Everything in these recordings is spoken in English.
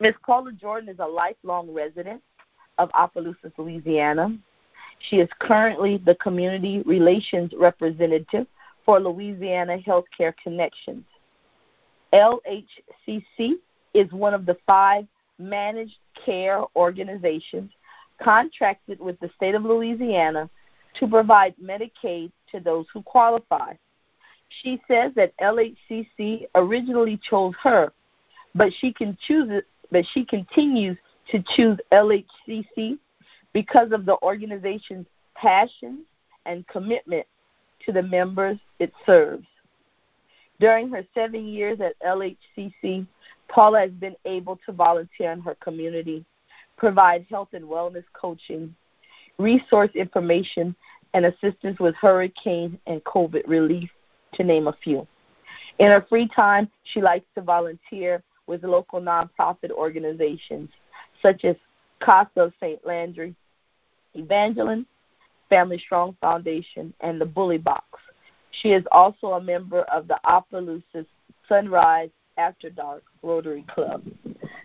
Ms. Paula Jordan is a lifelong resident of Opelousas, Louisiana. She is currently the Community Relations Representative for Louisiana Healthcare Connections. LHCC is one of the five managed care organizations contracted with the state of Louisiana to provide Medicaid to those who qualify. She says that LHCC originally chose her, but she can choose it, but she continues to choose LHCC because of the organization's passion and commitment to the members it serves. During her seven years at LHCC, Paula has been able to volunteer in her community, provide health and wellness coaching, resource information, and assistance with hurricane and COVID relief, to name a few. In her free time, she likes to volunteer with local nonprofit organizations such as Casa of St. Landry, Evangeline, Family Strong Foundation, and the Bully Box. She is also a member of the Opelousas Sunrise After Dark Rotary Club.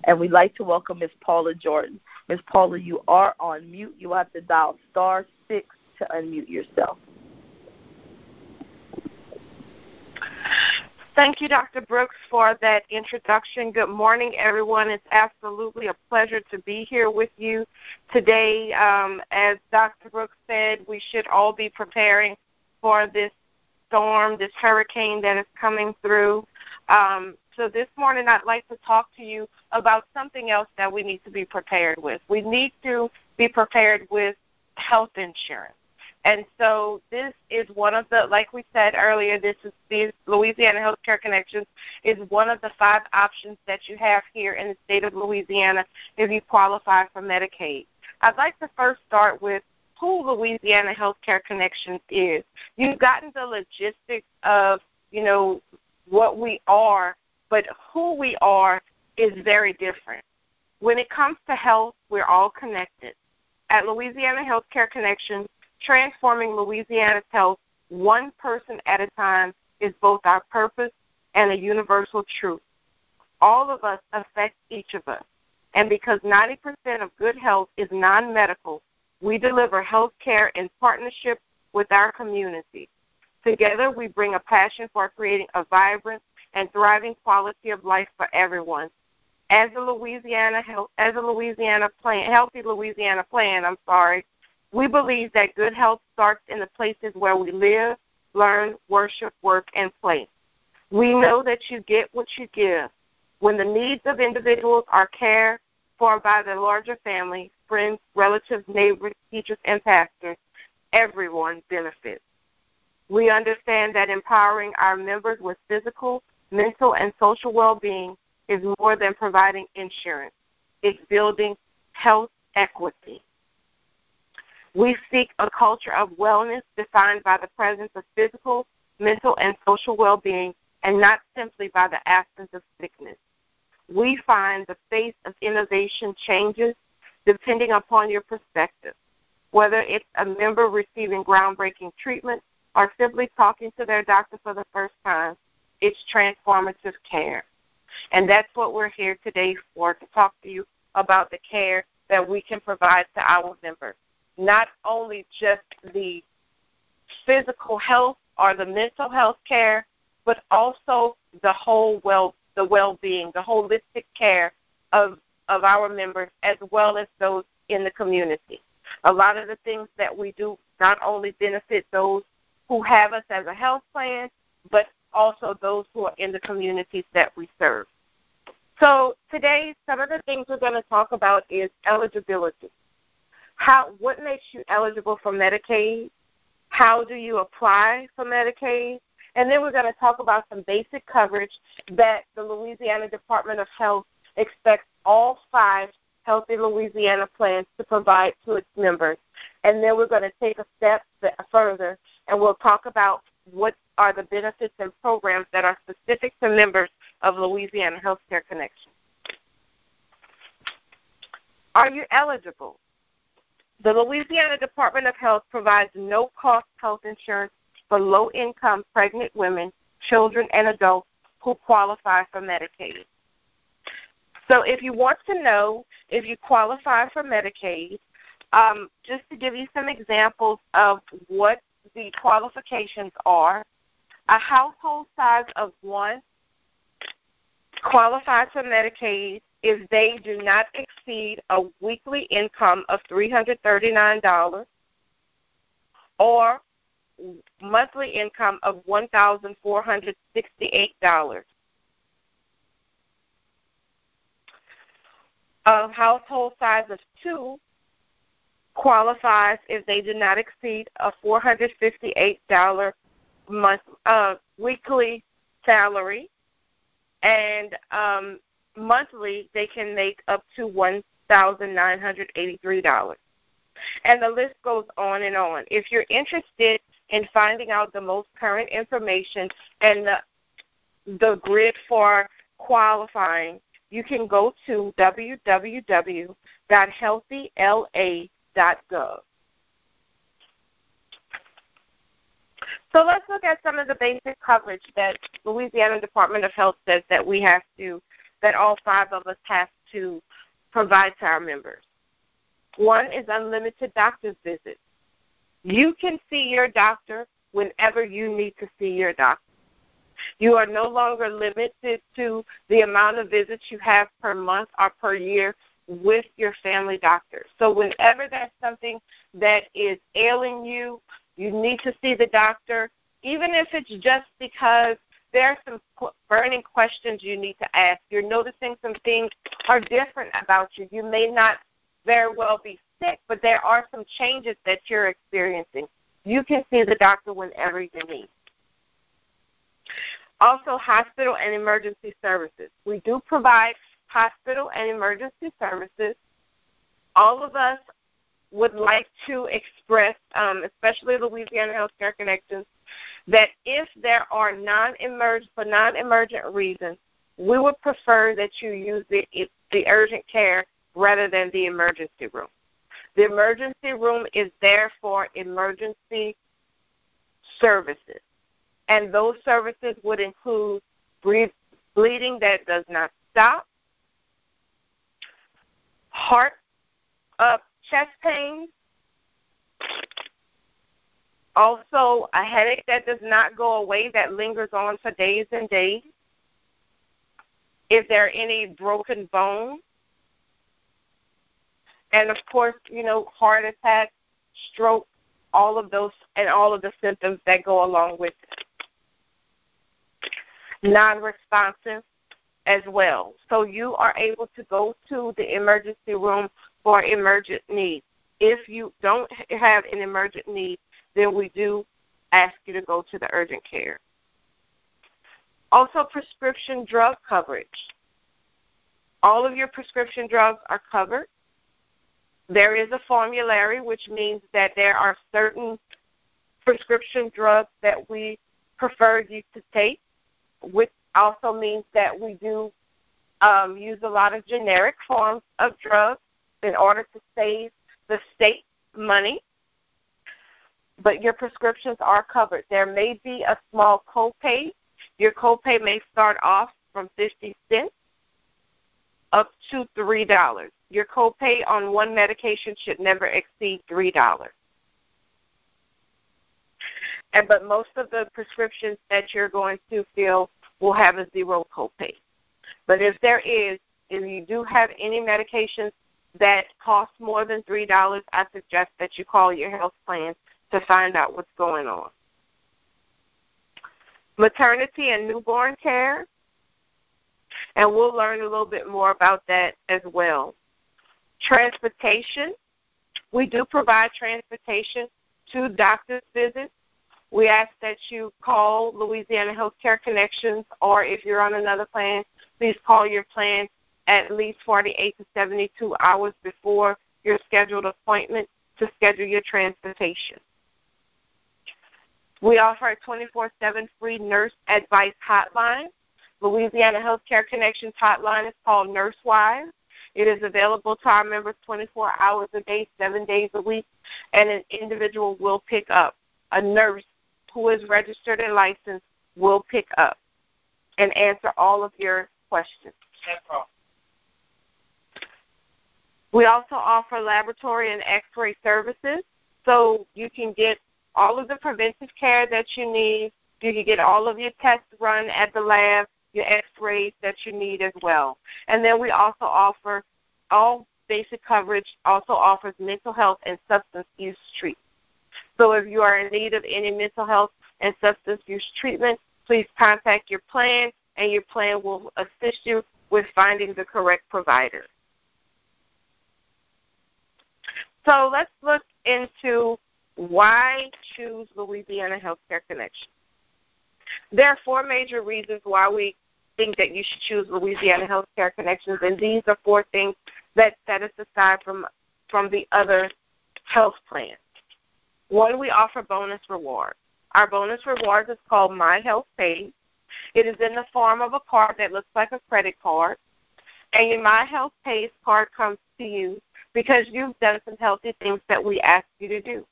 And we'd like to welcome Miss Paula Jordan. Miss Paula, you are on mute. You have to dial star six to unmute yourself. Thank you, Dr. Brooks, for that introduction. Good morning, everyone. It's absolutely a pleasure to be here with you today. Um, as Dr. Brooks said, we should all be preparing for this storm, this hurricane that is coming through. Um, so this morning, I'd like to talk to you about something else that we need to be prepared with. We need to be prepared with health insurance. And so this is one of the, like we said earlier, this is the Louisiana Healthcare Connections is one of the five options that you have here in the state of Louisiana if you qualify for Medicaid. I'd like to first start with who Louisiana Healthcare Connections is. You've gotten the logistics of, you know, what we are, but who we are is very different. When it comes to health, we're all connected. At Louisiana Healthcare Connections, transforming Louisiana's health one person at a time is both our purpose and a universal truth. All of us affect each of us. And because 90% of good health is non medical, we deliver health care in partnership with our community. Together, we bring a passion for creating a vibrant and thriving quality of life for everyone. As a Louisiana health, as a Louisiana plan, healthy Louisiana plan, I'm sorry, we believe that good health starts in the places where we live, learn, worship, work, and play. We know that you get what you give. When the needs of individuals are cared for by the larger family, friends, relatives, neighbors, teachers, and pastors, everyone benefits. We understand that empowering our members with physical, mental, and social well being is more than providing insurance, it's building health equity. We seek a culture of wellness defined by the presence of physical, mental, and social well being, and not simply by the absence of sickness. We find the face of innovation changes depending upon your perspective, whether it's a member receiving groundbreaking treatment or simply talking to their doctor for the first time. It's transformative care. And that's what we're here today for to talk to you about the care that we can provide to our members not only just the physical health or the mental health care, but also the whole well the well being, the holistic care of of our members as well as those in the community. A lot of the things that we do not only benefit those who have us as a health plan, but also those who are in the communities that we serve. So today, some of the things we're going to talk about is eligibility how what makes you eligible for Medicaid? How do you apply for Medicaid? And then we're going to talk about some basic coverage that the Louisiana Department of Health expects all five Healthy Louisiana plans to provide to its members. And then we're going to take a step further and we'll talk about what are the benefits and programs that are specific to members of Louisiana Healthcare Connection. Are you eligible? The Louisiana Department of Health provides no cost health insurance for low income pregnant women, children, and adults who qualify for Medicaid. So if you want to know if you qualify for Medicaid, um, just to give you some examples of what the qualifications are, a household size of one qualifies for Medicaid if they do not exceed a weekly income of $339 or monthly income of $1,468. A household size of two qualifies if they do not exceed a $458 month uh, weekly salary, and um, monthly they can make up to one thousand nine hundred eighty-three dollars. And the list goes on and on. If you're interested in finding out the most current information and the, the grid for qualifying, you can go to www.healthyla.gov. So let's look at some of the basic coverage that Louisiana Department of Health says that we have to, that all five of us have to provide to our members. One is unlimited doctor's visits. You can see your doctor whenever you need to see your doctor. You are no longer limited to the amount of visits you have per month or per year with your family doctor. So whenever there's something that is ailing you, you need to see the doctor, even if it's just because there are some burning questions you need to ask. You're noticing some things are different about you. You may not very well be sick, but there are some changes that you're experiencing. You can see the doctor whenever you need. Also, hospital and emergency services. We do provide hospital and emergency services. All of us would like to express, um, especially Louisiana Healthcare Connections, that if there are non-emergent for non-emergent reasons, we would prefer that you use the the urgent care rather than the emergency room. The emergency room is there for emergency services, and those services would include bleeding that does not stop, heart uh, chest pain, also a headache that does not go away that lingers on for days and days. Is there any broken bone? and of course, you know, heart attack, stroke, all of those, and all of the symptoms that go along with it. Non responsive as well. So you are able to go to the emergency room for emergent needs. If you don't have an emergent need, then we do ask you to go to the urgent care. Also, prescription drug coverage. All of your prescription drugs are covered. There is a formulary, which means that there are certain prescription drugs that we prefer you to take, which also means that we do um, use a lot of generic forms of drugs in order to save the state money. But your prescriptions are covered. There may be a small copay. Your copay may start off from 50 cents up to $3. Your copay on one medication should never exceed $3. And but most of the prescriptions that you're going to fill will have a zero copay. But if there is, if you do have any medications that cost more than three dollars, I suggest that you call your health plan to find out what's going on. Maternity and newborn care, and we'll learn a little bit more about that as well. Transportation, we do provide transportation to doctor's visits. We ask that you call Louisiana Healthcare Connections, or if you're on another plan, please call your plan at least 48 to 72 hours before your scheduled appointment to schedule your transportation. We offer a 24 7 free nurse advice hotline. Louisiana Healthcare Connections hotline is called NurseWise. It is available to our members 24 hours a day, seven days a week, and an individual will pick up. A nurse who is registered and licensed will pick up and answer all of your questions. We also offer laboratory and x ray services, so you can get all of the preventive care that you need. You can get all of your tests run at the lab, your x rays that you need as well. And then we also offer all basic coverage, also offers mental health and substance use treatment. So if you are in need of any mental health and substance use treatment, please contact your plan and your plan will assist you with finding the correct provider. So let's look into why choose Louisiana Healthcare Connection. There are four major reasons why we think that you should choose Louisiana Healthcare Connections, and these are four things that set us aside from from the other health plans. One, we offer bonus rewards. Our bonus rewards is called My Health Pays. It is in the form of a card that looks like a credit card. And your My Health Pays card comes to you because you've done some healthy things that we ask you to do.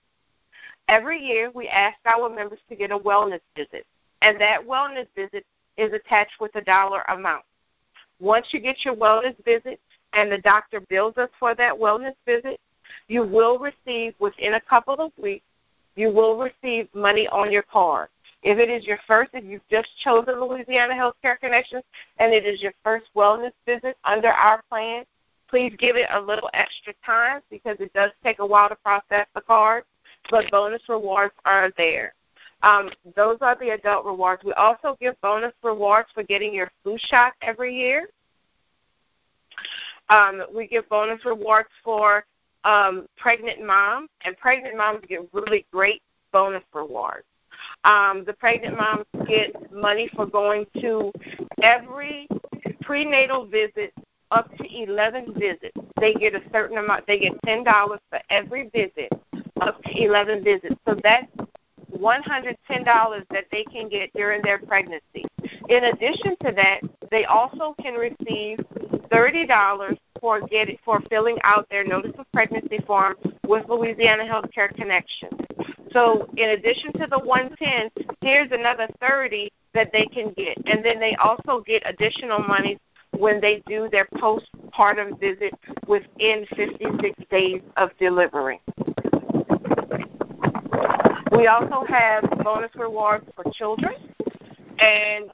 Every year, we ask our members to get a wellness visit, and that wellness visit is attached with a dollar amount. Once you get your wellness visit and the doctor bills us for that wellness visit, you will receive within a couple of weeks, you will receive money on your card. If it is your first, if you've just chosen Louisiana Healthcare Connections and it is your first wellness visit under our plan, please give it a little extra time because it does take a while to process the card, but bonus rewards are there. Um, those are the adult rewards. We also give bonus rewards for getting your flu shot every year. Um, we give bonus rewards for um, pregnant moms, and pregnant moms get really great bonus rewards. Um, the pregnant moms get money for going to every prenatal visit up to 11 visits. They get a certain amount. They get $10 for every visit up to 11 visits. So that's $110 that they can get during their pregnancy. In addition to that, they also can receive $30 for getting for filling out their notice of pregnancy form with Louisiana Healthcare Connection. So in addition to the 110, here's another 30 that they can get, and then they also get additional money when they do their postpartum visit within 56 days of delivery. We also have bonus rewards for children, and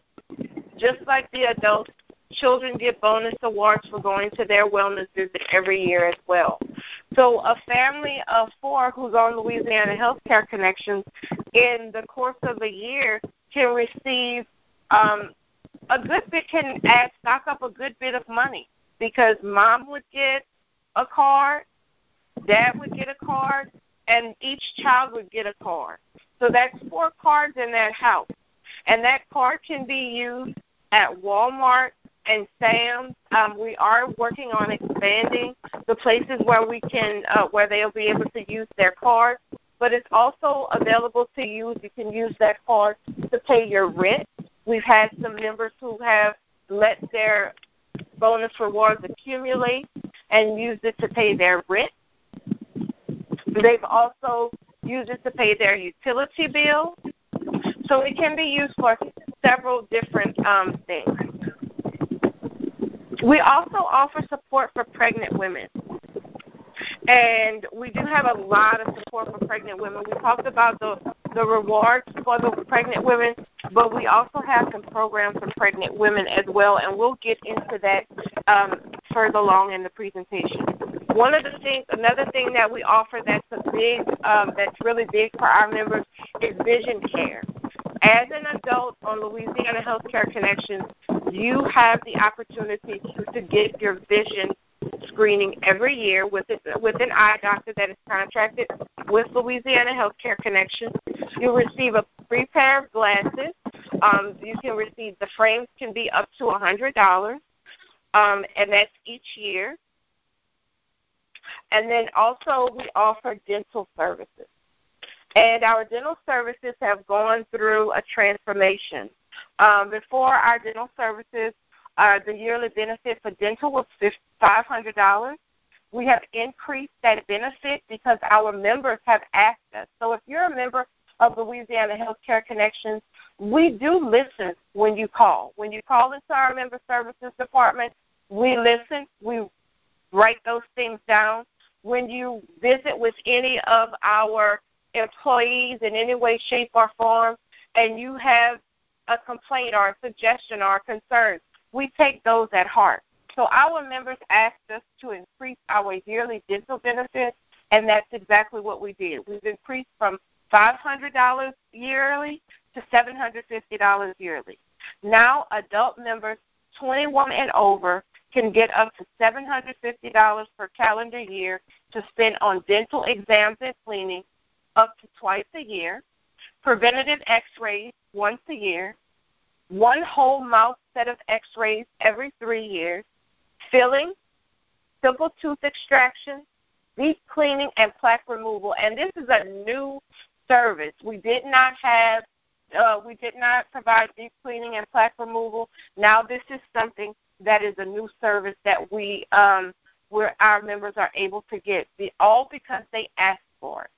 just like the adults, children get bonus awards for going to their wellness visit every year as well. So a family of four who's on Louisiana Healthcare Connections in the course of a year can receive um, a good bit can add stock up a good bit of money because mom would get a card, dad would get a card, and each child would get a card. So that's four cards in that house. And that card can be used at Walmart and Sam's. Um, we are working on expanding the places where we can, uh, where they'll be able to use their card. But it's also available to use. You can use that card to pay your rent. We've had some members who have let their bonus rewards accumulate and used it to pay their rent. They've also used it to pay their utility bill. So it can be used for several different um, things. We also offer support for pregnant women. And we do have a lot of support for pregnant women. We talked about the, the rewards for the pregnant women, but we also have some programs for pregnant women as well, and we'll get into that um, further along in the presentation. One of the things, another thing that we offer that's a big, um, that's really big for our members is vision care. As an adult on Louisiana Healthcare Connections, you have the opportunity to, get your vision screening every year with, it, with an eye doctor that is contracted with Louisiana Healthcare Connection. You receive a free pair of glasses. Um, you can receive the frames can be up to a hundred dollars, um, and that's each year. And then also we offer dental services. And our dental services have gone through a transformation. Um, before our dental services, uh, the yearly benefit for dental was $500. We have increased that benefit because our members have asked us. So if you're a member of Louisiana Healthcare Connections, we do listen when you call. When you call into our member services department, we listen. We write those things down. When you visit with any of our employees in any way, shape, or form, and you have a complaint or a suggestion or a concern, we take those at heart. So our members asked us to increase our yearly dental benefits, and that's exactly what we did. We've increased from $500 yearly to $750 yearly. Now, adult members 21 and over can get up to $750 per calendar year to spend on dental exams and cleaning up to twice a year, preventative x rays once a year, one whole mouth set of x rays every three years, filling, simple tooth extraction, deep cleaning, and plaque removal. And this is a new service. We did not have uh, we did not provide deep cleaning and plaque removal. Now this is something that is a new service that we um, where our members are able to get, all because they asked for it.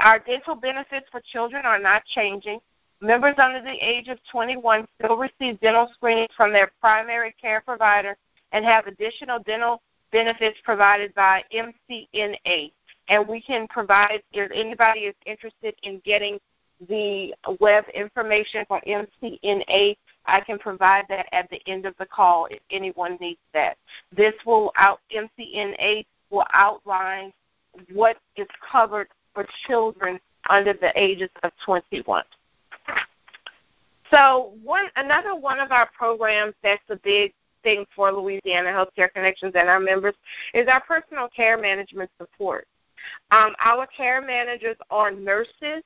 Our dental benefits for children are not changing. Members under the age of 21 still receive dental screenings from their primary care provider and have additional dental benefits provided by MCNA. And we can provide, if anybody is interested in getting the web information for MCNA, I can provide that at the end of the call if anyone needs that. This will out MCNA will outline what is covered for children under the ages of 21. So one another one of our programs that's a big thing for Louisiana Healthcare Connections and our members is our personal care management support. Um, our care managers are nurses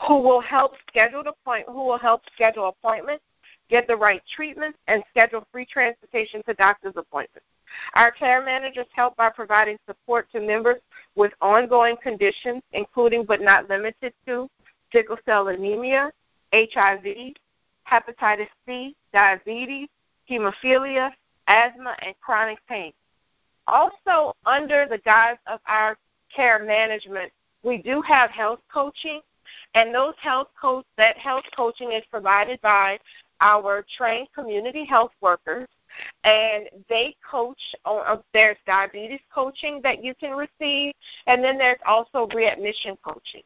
who will help schedule appoint who will help schedule appointments, get the right treatments, and schedule free transportation to doctor's appointments. Our care managers help by providing support to members with ongoing conditions, including but not limited to sickle cell anemia, HIV, hepatitis C, diabetes, hemophilia, asthma, and chronic pain. Also, under the guise of our care management, we do have health coaching, and those health coach that health coaching is provided by our trained community health workers. And they coach on uh, there's diabetes coaching that you can receive. And then there's also readmission coaching.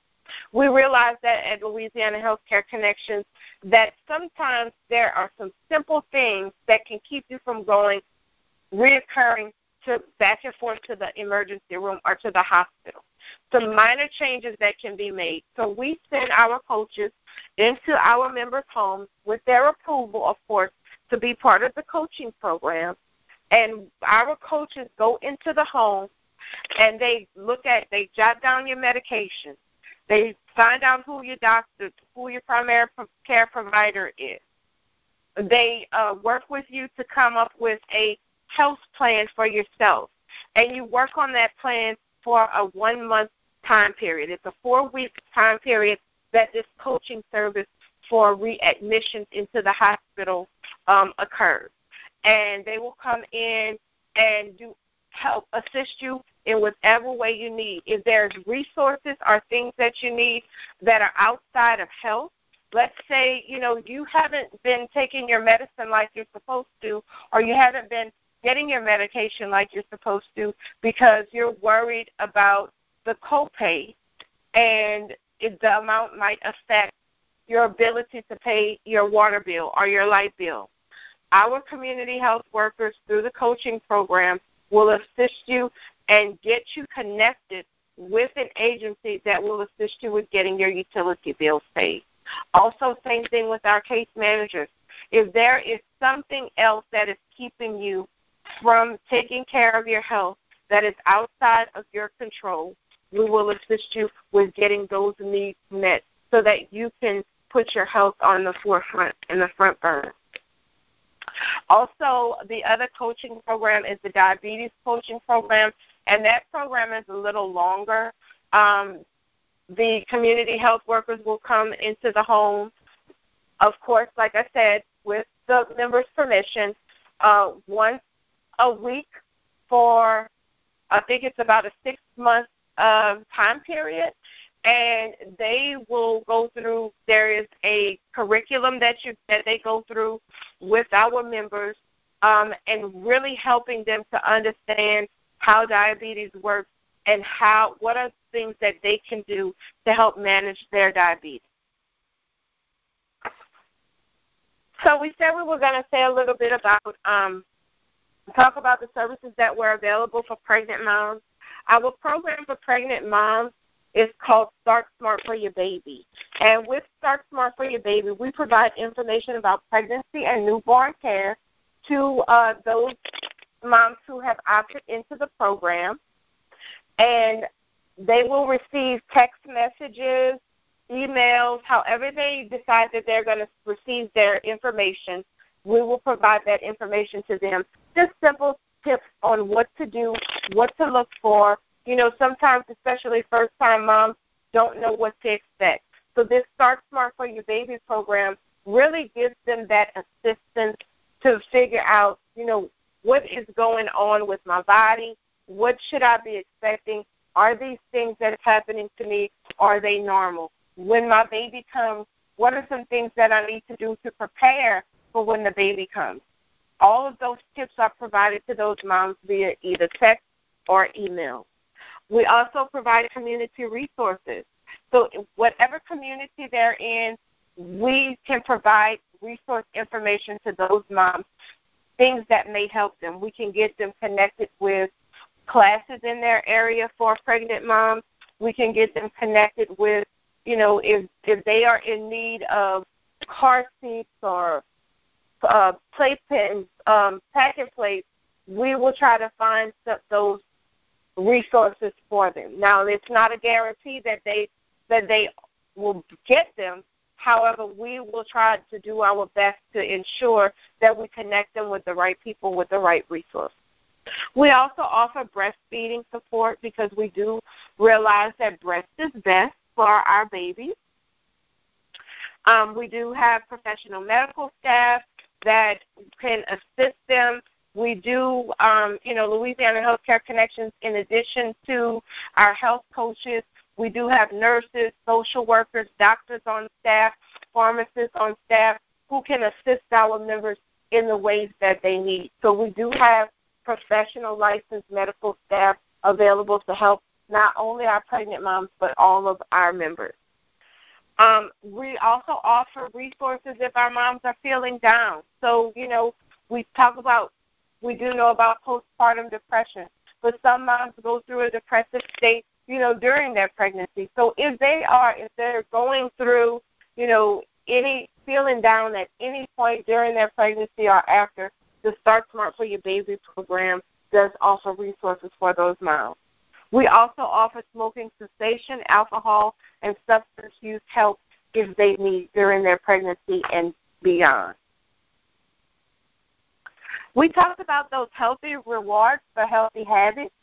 We realize that at louisiana healthcare connections that sometimes there are some simple things that can keep you from going reoccurring to back and forth to the emergency room or to the hospital. Some minor changes that can be made. So we send our coaches into our members' homes with their approval, of course, to be part of the coaching program. And our coaches go into the home and they look at, they jot down your medication. They find out who your doctor, who your primary care provider is. They uh, work with you to come up with a health plan for yourself. And you work on that plan for a one month time period. It's a four week time period that this coaching service for readmissions into the hospital um, occurs. And they will come in and do help assist you in whatever way you need. If there's resources or things that you need that are outside of health, let's say, you know, you haven't been taking your medicine like you're supposed to, or you haven't been getting your medication like you're supposed to because you're worried about the copay and if the amount might affect your ability to pay your water bill or your light bill. Our community health workers through the coaching program will assist you and get you connected with an agency that will assist you with getting your utility bills paid. Also, same thing with our case managers. If there is something else that is keeping you from taking care of your health that is outside of your control, we will assist you with getting those needs met so that you can put your health on the forefront in the front burner. Also, the other coaching program is the diabetes coaching program, and that program is a little longer. Um, the community health workers will come into the home, of course, like I said, with the members' permission, uh, once a week for I think it's about a six month uh, time period, and they will go through. There is a curriculum that you that they go through with our members, um, and really helping them to understand how diabetes works and how what are things that they can do to help manage their diabetes. So we said we were going to say a little bit about um, talk about the services that were available for pregnant moms. Our program for pregnant moms is called Start Smart for Your Baby. And with Start Smart for Your Baby, we provide information about pregnancy and newborn care to uh, those moms who have opted into the program. And they will receive text messages, emails, however they decide that they're going to receive their information. We will provide that information to them. Just simple tips on what to do, what to look for. You know, sometimes, especially first time moms, don't know what to expect. So, this Start Smart for Your Baby program really gives them that assistance to figure out, you know, what is going on with my body? What should I be expecting? Are these things that are happening to me, are they normal? When my baby comes, what are some things that I need to do to prepare for when the baby comes? All of those tips are provided to those moms via either text or email. We also provide community resources. So, whatever community they're in, we can provide resource information to those moms, things that may help them. We can get them connected with classes in their area for pregnant moms. We can get them connected with, you know, if if they are in need of car seats or uh, um, Pack 'n Plays, we will try to find those resources for them. Now, it's not a guarantee that they that they will get them. However, we will try to do our best to ensure that we connect them with the right people with the right resources. We also offer breastfeeding support because we do realize that breast is best for our babies. Um, we do have professional medical staff that can assist them. We do, um, you know, Louisiana Healthcare Connections, in addition to our health coaches, we do have nurses, social workers, doctors on staff, pharmacists on staff who can assist our members in the ways that they need. So we do have professional licensed medical staff available to help not only our pregnant moms but all of our members. Um, we also offer resources if our moms are feeling down. So, you know, we talk about, we do know about postpartum depression, but some moms go through a depressive state, you know, during their pregnancy. So if they are, if they're going through, you know, any feeling down at any point during their pregnancy or after, the Start Smart for Your Baby program does offer resources for those moms. We also offer smoking cessation, alcohol, and substance use help if they need during their pregnancy and beyond. We talked about those healthy rewards for healthy habits.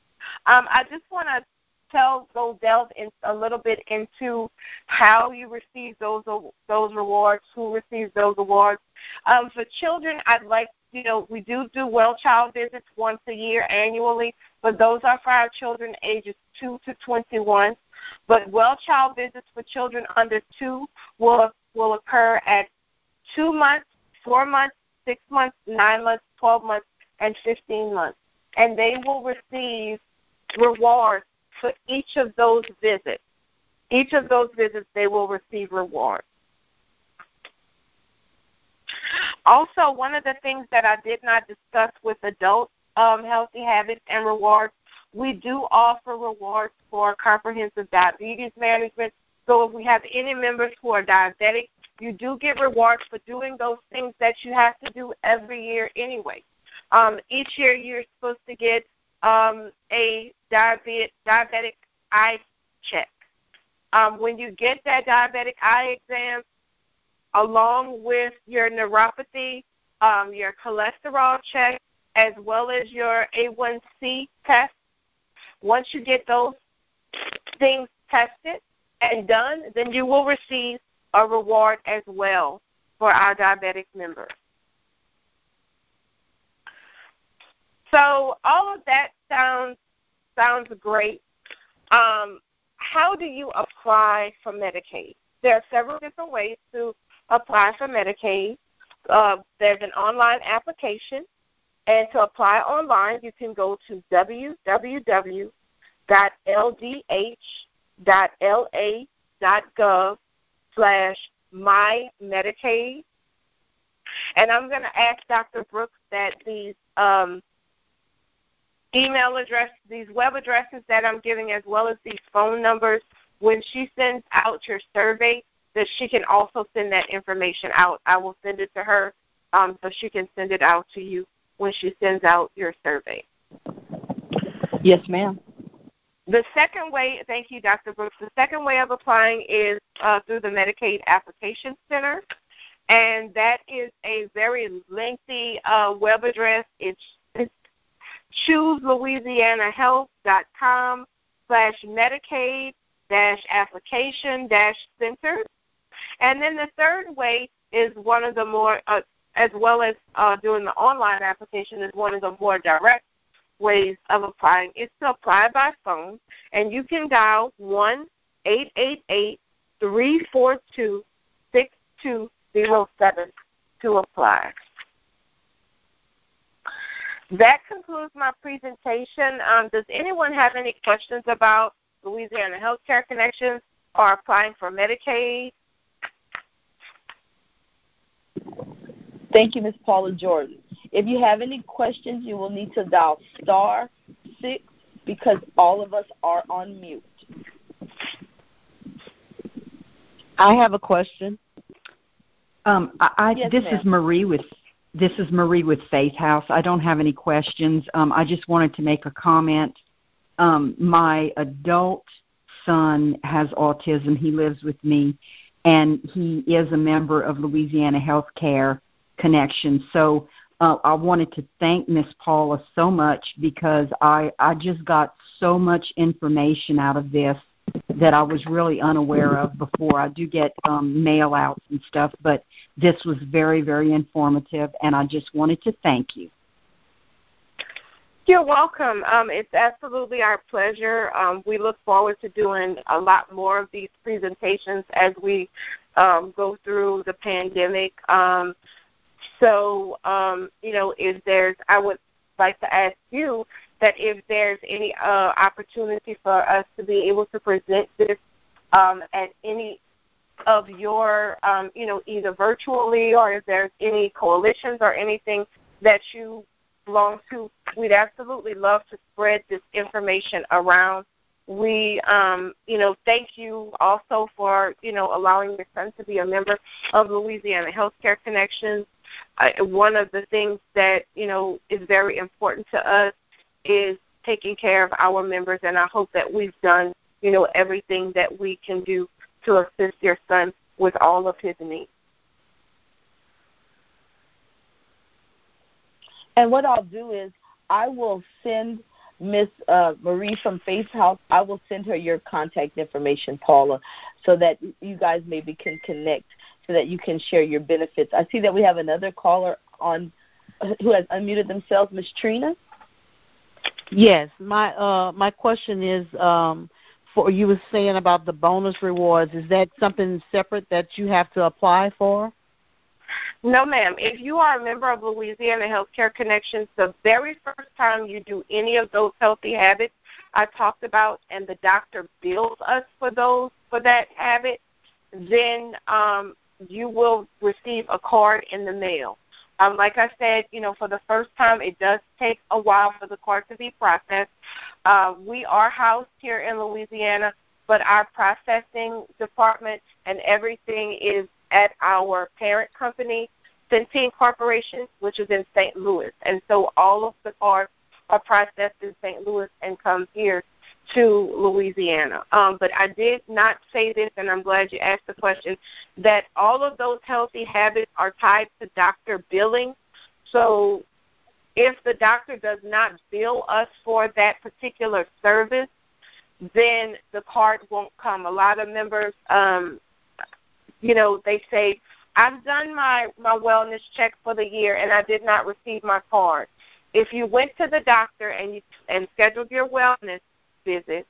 Um, I just want to tell, go delve in a little bit into how you receive those those rewards, who receives those awards. Um, for children, I'd like you know, we do do well child visits once a year annually, but those are for our children ages 2 to 21. But well child visits for children under 2 will, will occur at 2 months, 4 months, 6 months, 9 months, 12 months, and 15 months. And they will receive rewards for each of those visits. Each of those visits, they will receive rewards. Also, one of the things that I did not discuss with adult um, healthy habits and rewards, we do offer rewards for comprehensive diabetes management. So if we have any members who are diabetic, you do get rewards for doing those things that you have to do every year anyway. Um, each year you're supposed to get um, a diabetic, eye check. Um, when you get that diabetic eye exam, along with your neuropathy, um, your cholesterol check, as well as your A1C test. Once you get those things tested and done, then you will receive a reward as well for our diabetic members. So all of that sounds sounds great. Um, how do you apply for Medicaid? There are several different ways to apply for Medicaid. Uh, there's an online application, and to apply online, you can go to www.ldh.la.gov slash my Medicaid. And I'm going to ask Dr. Brooks that these um, email addresses, these web addresses that I'm giving, as well as these phone numbers, when she sends out your survey, that she can also send that information out. I will send it to her um, so she can send it out to you when she sends out your survey. Yes, ma'am. The second way, thank you, Dr. Brooks. The second way of applying is uh, through the Medicaid Application Center, and that is a very lengthy uh, web address. It's, it's chooselouisianahealth.com slash Medicaid dash application dash center. And then the third way is one of the more, uh, as well as uh, doing the online application, is one of the more direct ways of applying is to apply by phone, and you can dial one eight eight eight three four two six two zero seven to apply. That concludes my presentation. Um, does anyone have any questions about Louisiana Healthcare Connections or applying for Medicaid? Thank you, Ms. Paula Jordan. If you have any questions, you will need to dial star six because all of us are on mute. I have a question. Um, I, I yes, this ma'am. is Marie with this is Marie with Faith House. I don't have any questions. Um, I just wanted to make a comment. Um, my adult son has autism. He lives with me, and he is a member of Louisiana Healthcare Connection. So uh, I wanted to thank Miss Paula so much because I I just got so much information out of this that I was really unaware of before. I do get um, mail outs and stuff, but this was very very informative, and I just wanted to thank you. You're welcome. Um, it's absolutely our pleasure. Um, we look forward to doing a lot more of these presentations as we um, go through the pandemic. Um, so, um, you know, if there's, I would like to ask you that if there's any uh, opportunity for us to be able to present this um, at any of your, you know, either virtually or if there's any coalitions or anything that you belong to, we'd absolutely love to spread this information around. We, um, you know, thank you also for, you know, allowing your son to be a member of Louisiana Healthcare Connections. One of the things that, you know, is very important to us is taking care of our members, and I hope that we've done, you know, everything that we can do to assist your son with all of his needs. And what I'll do is I will send Miss uh, Marie from Faith House. I will send her your contact information, Paula, so that you guys maybe can connect, so that you can share your benefits. I see that we have another caller on who has unmuted themselves, Miss Trina. Yes, my uh my question is um for you were saying about the bonus rewards. Is that something separate that you have to apply for? No, ma'am. If you are a member of Louisiana Healthcare Connections, the very first time you do any of those healthy habits I talked about, and the doctor bills us for those for that habit, then um, you will receive a card in the mail. Um, like I said, you know, for the first time, it does take a while for the card to be processed. Uh, we are housed here in Louisiana, but our processing department and everything is at our parent company, Centene Corporation, which is in St. Louis. And so all of the cards are processed in St. Louis and come here to Louisiana. Um, but I did not say this, and I'm glad you asked the question, that all of those healthy habits are tied to doctor billing. So if the doctor does not bill us for that particular service, then the card won't come. A lot of members, um, you know, they say, I've done my, my wellness check for the year and I did not receive my card. If you went to the doctor and you and scheduled your wellness visit,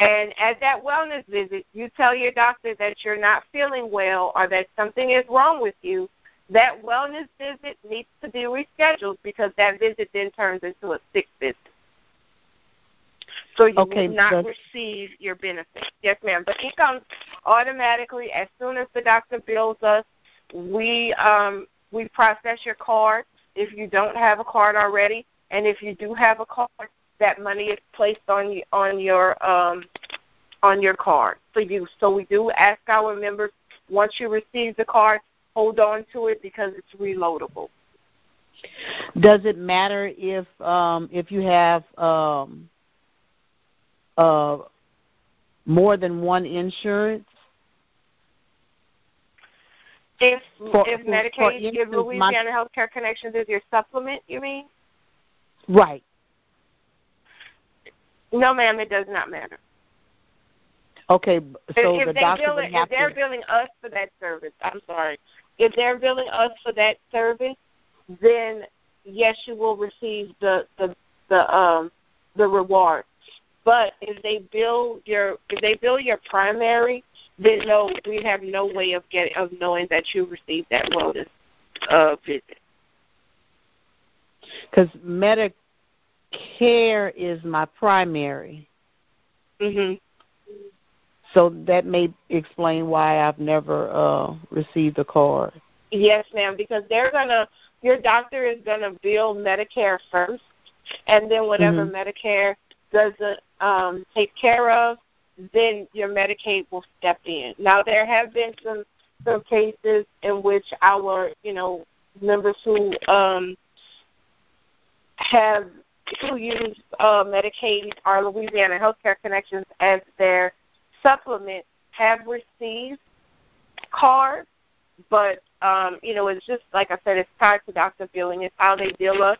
And at that wellness visit, you tell your doctor that you're not feeling well or that something is wrong with you. That wellness visit needs to be rescheduled because that visit then turns into a sick visit. So you okay, will not receive your benefit. Yes, ma'am. But it comes automatically as soon as the doctor bills us. We um, we process your card if you don't have a card already, and if you do have a card, that money is placed on you, on your um, on your card. So you so we do ask our members once you receive the card, hold on to it because it's reloadable. Does it matter if um, if you have um, uh, more than one insurance? If for, if Medicaid, for instance, if Louisiana my, Healthcare Connections is your supplement, you mean? Right. No, ma'am, it does not matter. Okay, so if, the if doctor billing, would have if they're to... billing us for that service, I'm sorry. If they're billing us for that service, then yes, you will receive the the the um the reward. But if they bill your if they bill your primary, then no, we have no way of getting of knowing that you received that wellness uh, visit. Because Medicare is my primary. Mhm. So that may explain why I've never uh received a card. Yes, ma'am, because they're gonna your doctor is gonna bill Medicare first and then whatever mm-hmm. Medicare doesn't um take care of, then your Medicaid will step in. Now there have been some some cases in which our, you know, members who um have who use uh, Medicaid or Louisiana Healthcare Connections as their supplement have received cards, but um, you know, it's just like I said, it's tied to doctor billing. It's how they bill us,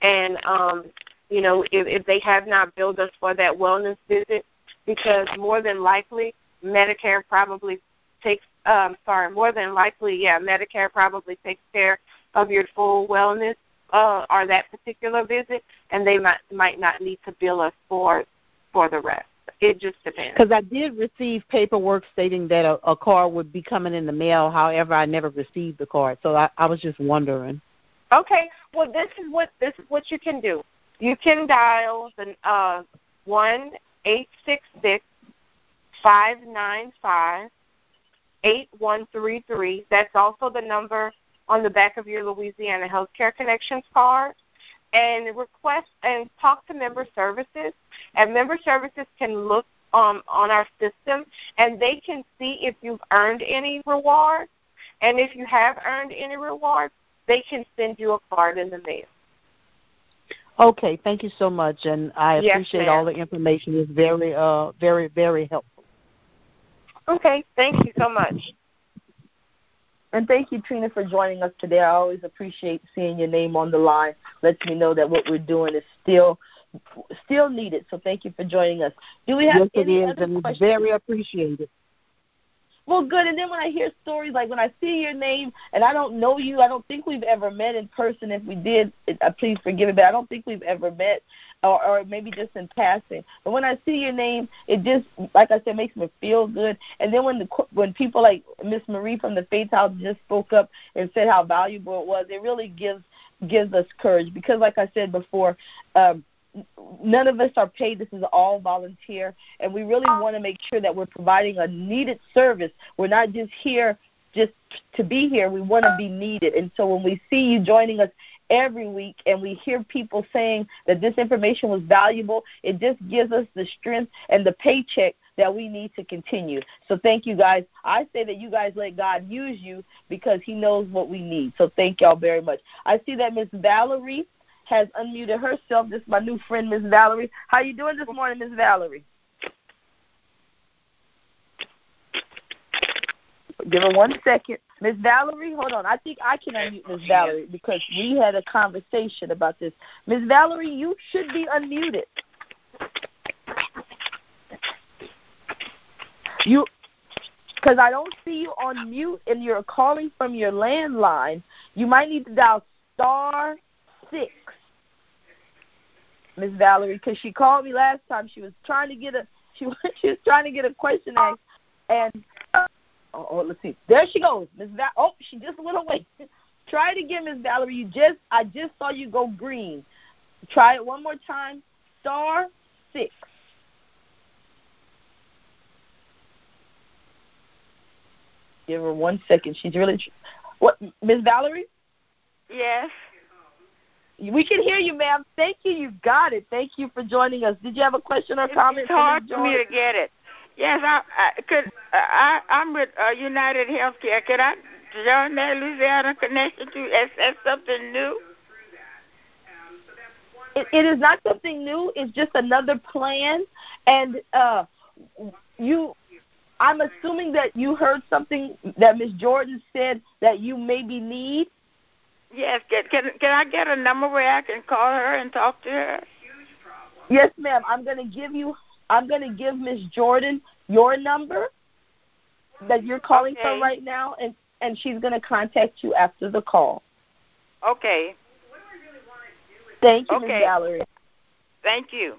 and um, you know, if, if they have not billed us for that wellness visit, because more than likely Medicare probably takes. Um, sorry, more than likely, yeah, Medicare probably takes care of your full wellness uh, or that particular visit, and they might might not need to bill us for for the rest. It just depends. Because I did receive paperwork stating that a, a card would be coming in the mail. However, I never received the card, so I, I was just wondering. Okay, well, this is what this is what you can do. You can dial the uh, one eight six six five nine five eight one three three. That's also the number on the back of your Louisiana Healthcare Connections card and request and talk to member services. And member services can look um, on our system and they can see if you've earned any rewards. And if you have earned any rewards, they can send you a card in the mail. Okay, thank you so much, and I yes, appreciate ma'am. all the information. It's very, uh, very, very helpful. Okay, thank you so much. And thank you, Trina, for joining us today. I always appreciate seeing your name on the line. Lets me know that what we're doing is still still needed. So thank you for joining us. Do we have yes, any it is, other and questions? very appreciated. Well, good. And then when I hear stories like when I see your name and I don't know you, I don't think we've ever met in person. If we did, uh, please forgive me, but I don't think we've ever met, or, or maybe just in passing. But when I see your name, it just, like I said, makes me feel good. And then when the when people like Miss Marie from the Faith House just spoke up and said how valuable it was, it really gives gives us courage because, like I said before. Um, none of us are paid. This is all volunteer, and we really want to make sure that we're providing a needed service. We're not just here just to be here. We want to be needed. And so when we see you joining us every week and we hear people saying that this information was valuable, it just gives us the strength and the paycheck that we need to continue. So thank you guys. I say that you guys let God use you because he knows what we need. So thank y'all very much. I see that Miss Valerie has unmuted herself. This is my new friend, Miss Valerie. How you doing this morning, Miss Valerie? Give her one second. Miss Valerie, hold on. I think I can unmute Miss Valerie because we had a conversation about this. Miss Valerie, you should be unmuted. You because I don't see you on mute and you're calling from your landline. You might need to dial star six Miss Valerie, because she called me last time. She was trying to get a she she was trying to get a question asked, and oh, oh let's see, there she goes, Miss Val. Oh, she just went away. Try it again, Miss Valerie. You just I just saw you go green. Try it one more time. Star six. Give her one second. She's really what, Miss Valerie? Yes. We can hear you, ma'am. Thank you. You got it. Thank you for joining us. Did you have a question or comment? It's hard for me to get it. Yes, I, I could. I I'm with uh, United Healthcare. Could I join that Louisiana connection to? Is that something new? It, it is not something new. It's just another plan, and uh, you. I'm assuming that you heard something that Miss Jordan said that you maybe need. Yes, can, can can I get a number where I can call her and talk to her? Yes, ma'am. I'm going to give you. I'm going to give Miss Jordan your number that you're calling okay. from right now, and and she's going to contact you after the call. Okay. Thank you, okay. Ms. Valerie. Thank you.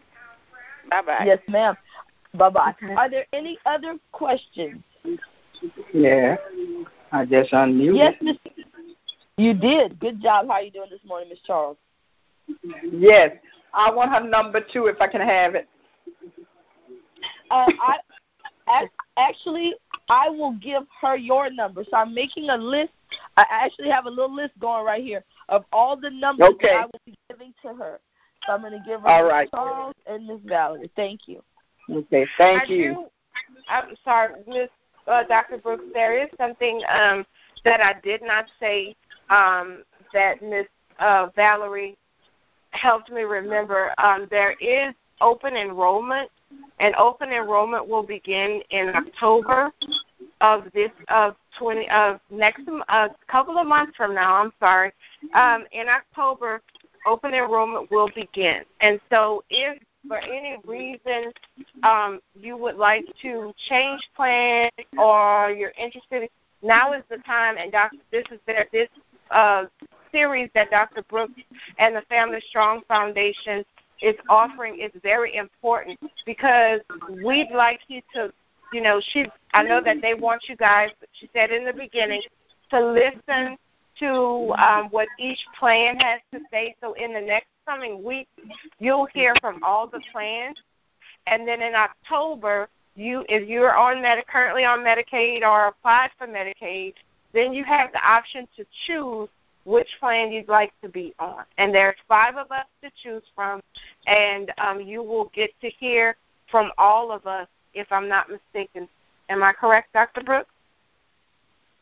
Bye bye. Yes, ma'am. Bye bye. Okay. Are there any other questions? Yeah, I just unmuted. Yes, Miss. You did. Good job. How are you doing this morning, Miss Charles? Yes. I want her number too if I can have it. Uh, I actually I will give her your number. So I'm making a list. I actually have a little list going right here of all the numbers okay. that I will be giving to her. So I'm going to give her all Ms. right. Charles and Miss Valerie. Thank you. Okay. Thank I you. Do, I'm sorry, Miss uh, Dr. Brooks. There is something um, that I did not say um, that Miss uh, Valerie helped me remember. Um, there is open enrollment, and open enrollment will begin in October of this of twenty of next a couple of months from now. I'm sorry. Um, in October, open enrollment will begin, and so if for any reason um, you would like to change plans or you're interested, now is the time. And Dr. This is there. This uh, series that Dr. Brooks and the Family Strong Foundation is offering is very important because we'd like you to, you know, she. I know that they want you guys. She said in the beginning to listen to um, what each plan has to say. So in the next coming week, you'll hear from all the plans, and then in October, you if you're on Medi- currently on Medicaid or applied for Medicaid, then you have the option to choose which plan you'd like to be on. And there's five of us to choose from, and um, you will get to hear from all of us, if I'm not mistaken. Am I correct, Dr. Brooks?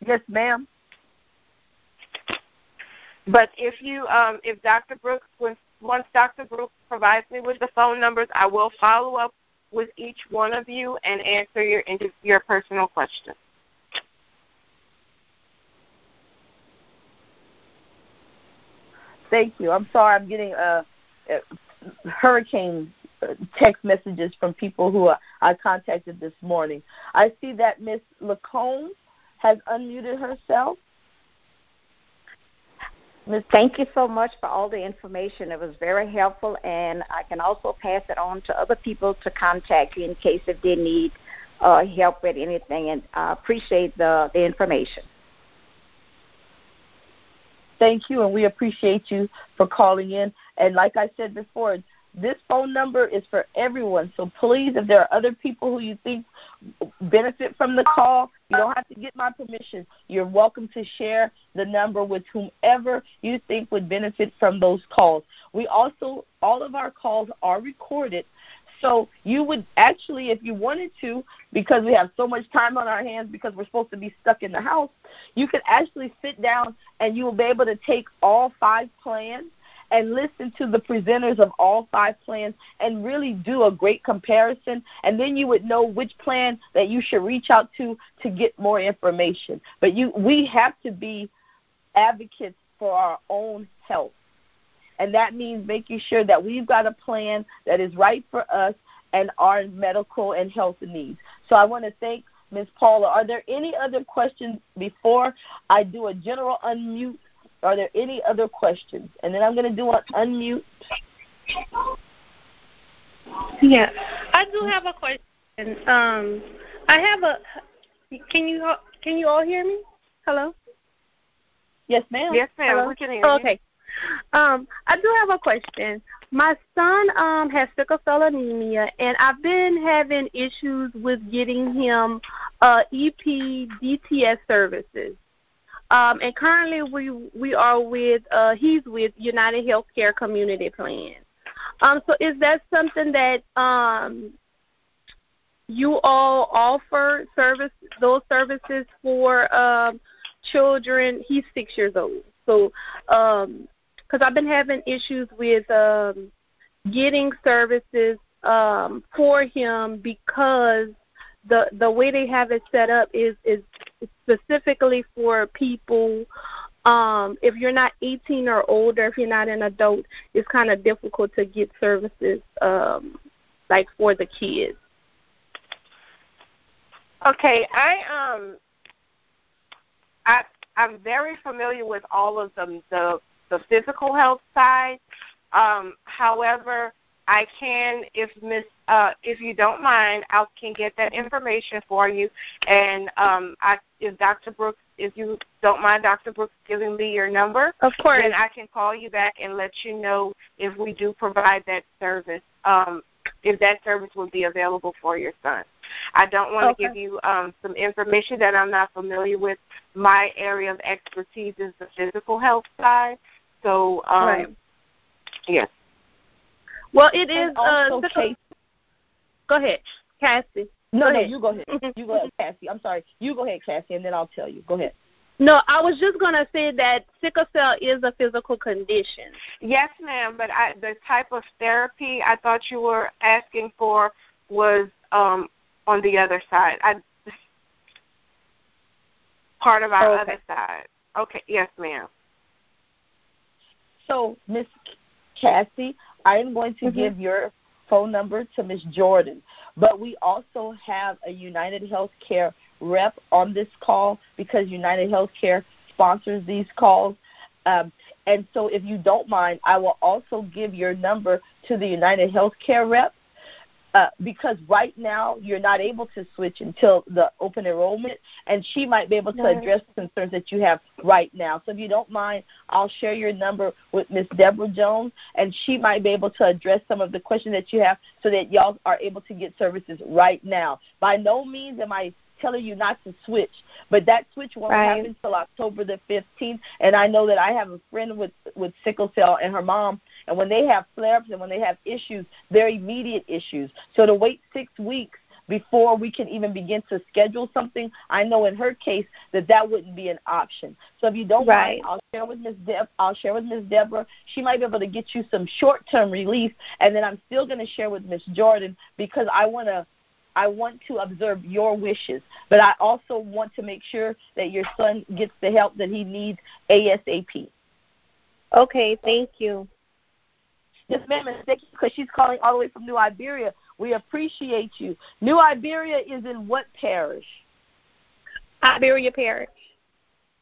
Yes, ma'am. But if you, um, if Dr. Brooks, when, once Dr. Brooks provides me with the phone numbers, I will follow up with each one of you and answer your your personal questions. Thank you. I'm sorry. I'm getting uh, uh hurricane text messages from people who I contacted this morning. I see that Miss Lacombe has unmuted herself. Ms. Thank you so much for all the information. It was very helpful, and I can also pass it on to other people to contact you in case if they need uh, help with anything. And I appreciate the, the information. Thank you, and we appreciate you for calling in. And like I said before, this phone number is for everyone. So please, if there are other people who you think benefit from the call, you don't have to get my permission. You're welcome to share the number with whomever you think would benefit from those calls. We also, all of our calls are recorded. So you would actually, if you wanted to, because we have so much time on our hands because we're supposed to be stuck in the house, you could actually sit down and you will be able to take all five plans and listen to the presenters of all five plans and really do a great comparison. And then you would know which plan that you should reach out to to get more information. But you we have to be advocates for our own health and that means making sure that we've got a plan that is right for us and our medical and health needs so i want to thank Ms. Paula, are there any other questions before I do a general unmute are there any other questions? And then I'm going to do an unmute. Yeah, I do have a question. Um, I have a. Can you can you all hear me? Hello. Yes, ma'am. Yes, ma'am. Hello? We can hear oh, you. Okay. Um, I do have a question. My son um has sickle cell anemia, and I've been having issues with getting him uh, EP DTS services. Um, and currently we we are with uh, he's with United Healthcare Community Plan. Um, so is that something that um, you all offer service those services for um, children? He's six years old, so um, because I've been having issues with um, getting services um, for him because the the way they have it set up is is specifically for people um if you're not 18 or older if you're not an adult it's kind of difficult to get services um like for the kids. Okay, I um I I'm very familiar with all of them the, the physical health side. Um, however, I can if Miss uh if you don't mind, I can get that information for you and um I if Dr. Brooks if you don't mind Dr. Brooks giving me your number, of course then I can call you back and let you know if we do provide that service. Um if that service will be available for your son. I don't want Okay. to give you um, some information that I'm not familiar with. My area of expertise is the physical health side. So, um, right yes. well it is And also, uh sickle- Casey, go ahead cassie no, go no, ahead. you go ahead. You go ahead, Cassie. I'm sorry. You go ahead, Cassie, and then I'll tell you. Go ahead. no i was just going to say that sickle cell is a physical condition Yes, ma'am. But I, the type of therapy I thought you were asking for was um, on the other side. I, part of our Okay. other side. Okay. Yes, ma'am. So, Miss Cassie, I am going to Mhm. give your phone number to Miss Jordan, but we also have a United Healthcare rep on this call because United Healthcare sponsors these calls. Um, and so, if you don't mind, I will also give your number to the United Healthcare rep uh, because right now you're not able to switch until the open enrollment, and she might be able to address concerns that you have right now. So if you don't mind, I'll share your number with Miss Deborah Jones, and she might be able to address some of the questions that you have so that y'all are able to get services right now. By no means am I telling you not to switch, but that switch won't Right. happen until October the 15th. And I know that I have a friend with with sickle cell and her mom, and when they have flare-ups and when they have issues, they're immediate issues. So to wait six weeks before we can even begin to schedule something, I know in her case that that wouldn't be an option. So if you don't Right. mind, I'll share with Miss Deb. I'll share with Miss Deborah. She might be able to get you some short-term relief, and then I'm still going to share with Miss Jordan because I want to. I want to observe your wishes, but I also want to make sure that your son gets the help that he needs ASAP. okay thank you Yes, ma'am, and thank you because she's calling all the way from New Iberia. We appreciate you. New Iberia is in what parish? iberia parish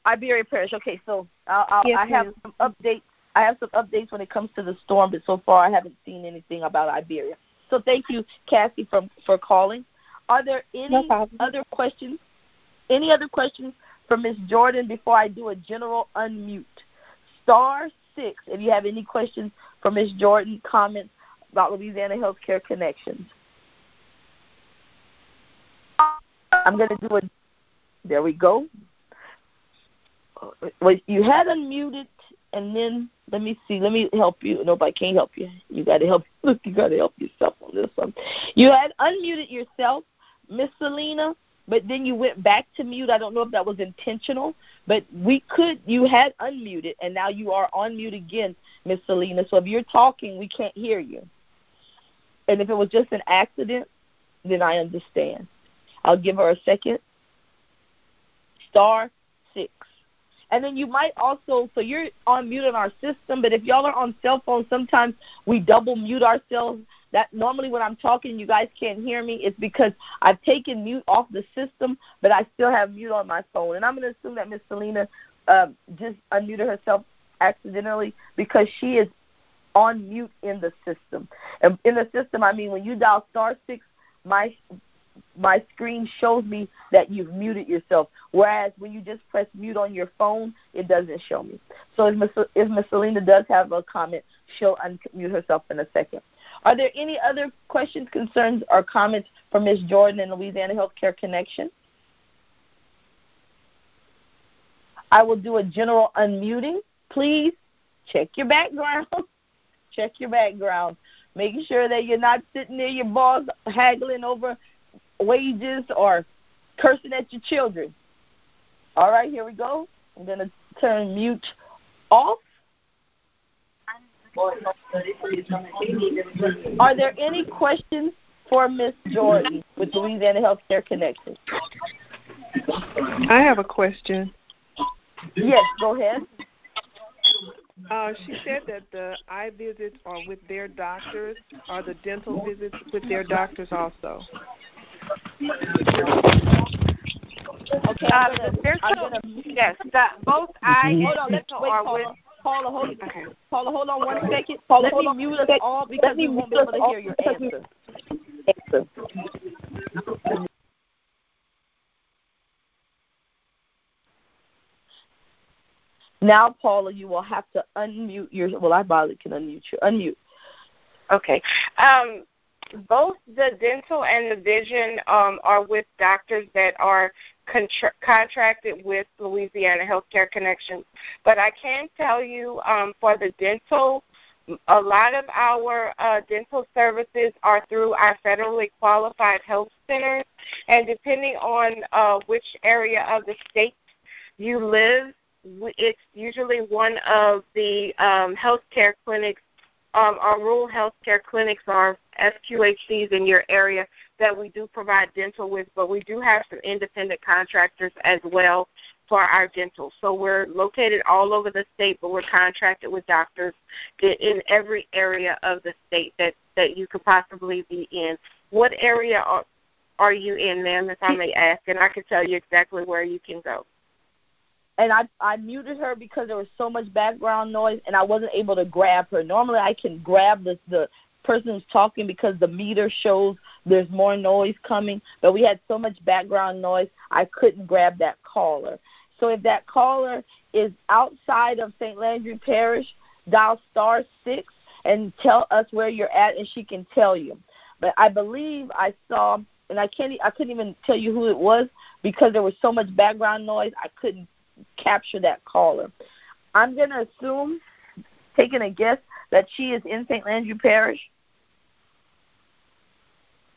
Iberia Parish. Okay, so I'll, I'll, Yes, I have ma'am. some updates. I have some updates when it comes to the storm, but so far I haven't seen anything about Iberia. So thank you, Cassie, for for calling. Are there any No other questions? Any other questions for Miss Jordan before I do a general unmute? Star six. If you have any questions for Miss Jordan, comments about Louisiana Healthcare Connections. I'm going to do a. There we go. Well, you had unmuted, and then let me see. Let me help you. Nobody can't help you. You got to help. Look, you got to help yourself one. You had unmuted yourself, Miss Selena, but then you went back to mute. I don't know if that was intentional, but we could. You had unmuted, and now you are on mute again, Miss Selena. So if you're talking, we can't hear you. And if it was just an accident, then I understand. I'll give her a second. Star six. And then you might also, so you're on mute on our system, but if y'all are on cell phones, sometimes we double mute ourselves. That normally when I'm talking, you guys can't hear me. It's because I've taken mute off the system, but I still have mute on my phone. And I'm going to assume that Miss Selena um, just unmuted herself accidentally because she is on mute in the system. And in the system, I mean when you dial star six, my my screen shows me that you've muted yourself. Whereas when you just press mute on your phone, it doesn't show me. So if Miss, if Miss Selena does have a comment, she'll unmute herself in a second. Are there any other questions, concerns, or comments from Ms. Jordan and Louisiana Healthcare Connection? I will do a general unmuting. Please check your background. check your background. Making sure that you're not sitting near your boss haggling over wages or cursing at your children. All right, here we go. I'm going to turn mute off. Are there any questions for Miss Jordan with Louisiana Healthcare Connection? I have a question. Yes, go ahead. Uh, she said that the eye visits are with their doctors. Are the dental visits with their doctors also? Okay, uh, I'm gonna, the dental, I'm gonna, yes, the, both eye and hold on, let's wait, are Paula. with. Paula, hold, Okay. Paula, hold on one second. Paula, Let me mute us all because we won't be able to hear your answer. Now, Paula, you will have to unmute your. Well, I probably can unmute you. Unmute. Okay. Um, both the dental and the vision um, are with doctors that are contra- contracted with Louisiana Healthcare Connection. But I can tell you um, for the dental, a lot of our uh, dental services are through our federally qualified health centers, and depending on uh, which area of the state you live, it's usually one of the um, healthcare clinics um, our rural healthcare clinics are FQHCs in your area that we do provide dental with, but we do have some independent contractors as well for our dental. So we're located all over the state, but we're contracted with doctors in, every area of the state that, that you could possibly be in. What area are, are you in, ma'am, if I may ask? And I can tell you exactly where you can go and I I muted her because there was so much background noise and I wasn't able to grab her. Normally I can grab the the person who's talking because the meter shows there's more noise coming, but we had so much background noise I couldn't grab that caller. So if that caller is outside of St. Landry Parish, dial star six and tell us where you're at and she can tell you. But I believe I saw and I can't I couldn't even tell you who it was because there was so much background noise I couldn't capture that caller. I'm to assume, taking a guess, that she is in St. Landry Parish.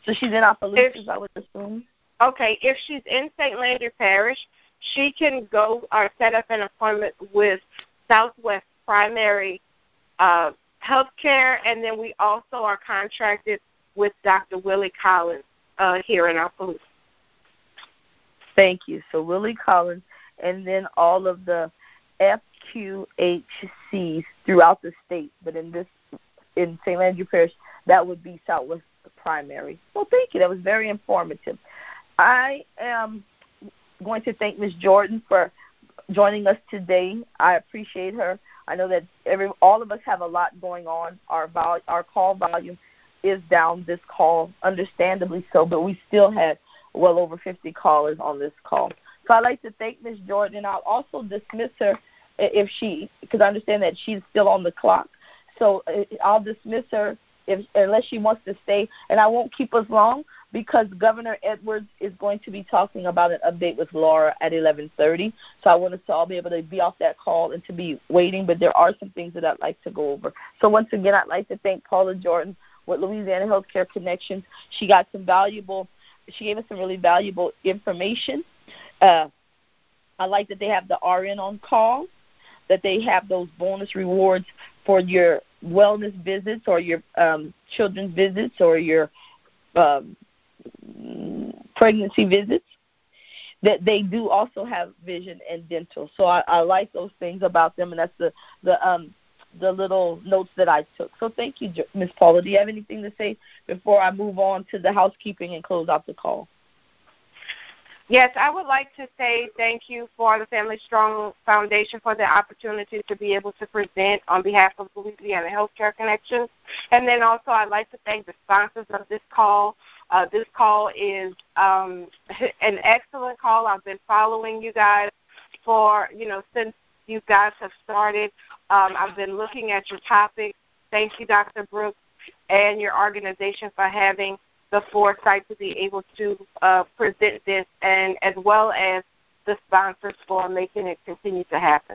So she's in Opelousas, I would assume. Okay, if she's in St. Landry Parish, she can go or set up an appointment with Southwest Primary uh, Healthcare, and then we also are contracted with Dr. Willie Collins uh, here in Opelousas. Thank you. So Willie Collins and then all of the FQHCs throughout the state. But in this, in St. Landry Parish, that would be Southwest Primary. Well, thank you. That was very informative. I am going to thank Ms. Jordan for joining us today. I appreciate her. I know that every all of us have a lot going on. Our vol, our call volume is down this call, understandably so, but we still had well over 50 callers on this call. So I'd like to thank Ms. Jordan, I'll also dismiss her if she, because I understand that she's still on the clock. So uh, I'll dismiss her if unless she wants to stay, and I won't keep us long because Governor Edwards is going to be talking about an update with Laura at 11:30. So I want us to all be able to be off that call and to be waiting. But there are some things that I'd like to go over. So once again, I'd like to thank Paula Jordan with Louisiana Healthcare Connections. She got some valuable. She gave us some really valuable information uh, I like that they have the RN on call, that they have those bonus rewards for your wellness visits or your um, children's visits or your um, pregnancy visits. That they do also have vision and dental. So I, I like those things about them, and that's the the um, the little notes that I took. So thank you, Miss Paula. Do you have anything to say before I move on to the housekeeping and close out the call? Yes, I would like to say thank you for the Family Strong Foundation for the opportunity to be able to present on behalf of Louisiana Healthcare Connections. And then also I'd like to thank the sponsors of this call. Uh, this call is um, an excellent call. I've been following you guys for, you know, since you guys have started. Um, I've been looking at your topics. Thank you, Dr. Brooks, and your organization for having the foresight to be able to uh, present this, and as well as the sponsors for making it continue to happen.